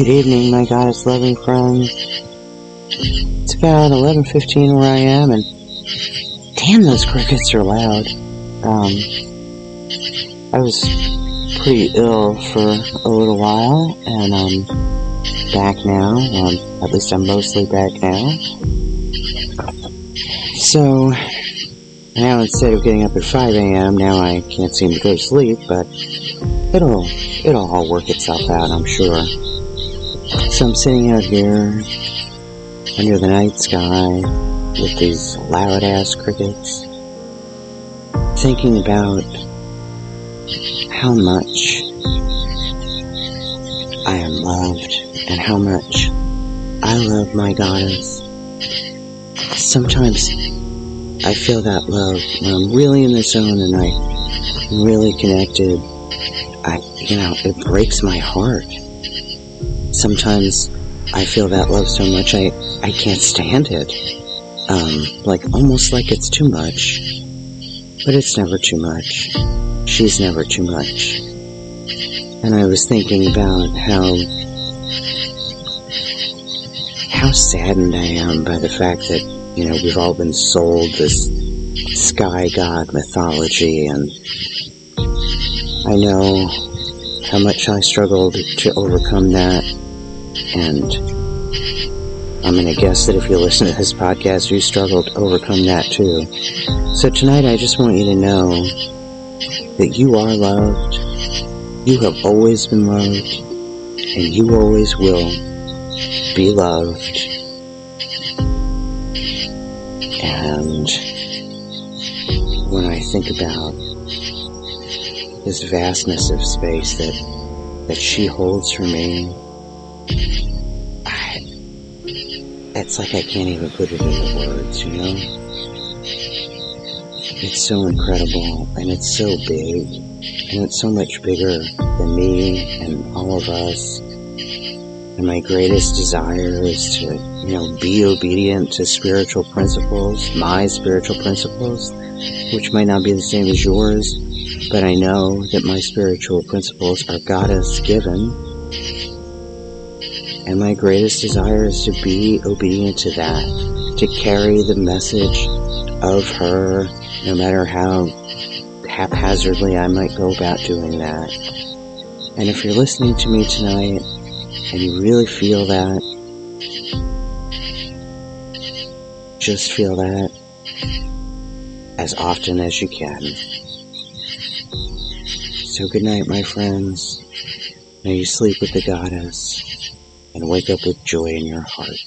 Good evening, my goddess loving friends. It's about 11.15 where I am, and damn, those crickets are loud. Um, I was pretty ill for a little while, and I'm back now. Um, at least I'm mostly back now. So, now instead of getting up at 5 a.m., now I can't seem to go to sleep, but it'll, it'll all work itself out, I'm sure. So I'm sitting out here under the night sky with these loud ass crickets, thinking about how much I am loved and how much I love my goddess. Sometimes I feel that love when I'm really in the zone and I'm really connected. I, you know, it breaks my heart. Sometimes I feel that love so much I, I can't stand it. Um, like almost like it's too much. But it's never too much. She's never too much. And I was thinking about how how saddened I am by the fact that, you know, we've all been sold this sky god mythology and I know how much I struggled to overcome that and I'm going to guess that if you listen to this podcast, you struggled to overcome that too. So tonight I just want you to know that you are loved, you have always been loved, and you always will be loved. And when I think about this vastness of space that, that she holds for me, it's like I can't even put it into words, you know? It's so incredible and it's so big and it's so much bigger than me and all of us. And my greatest desire is to, you know, be obedient to spiritual principles, my spiritual principles, which might not be the same as yours, but I know that my spiritual principles are goddess given. And my greatest desire is to be obedient to that, to carry the message of her, no matter how haphazardly I might go about doing that. And if you're listening to me tonight and you really feel that, just feel that as often as you can. So good night, my friends. May you sleep with the goddess and wake up with joy in your heart.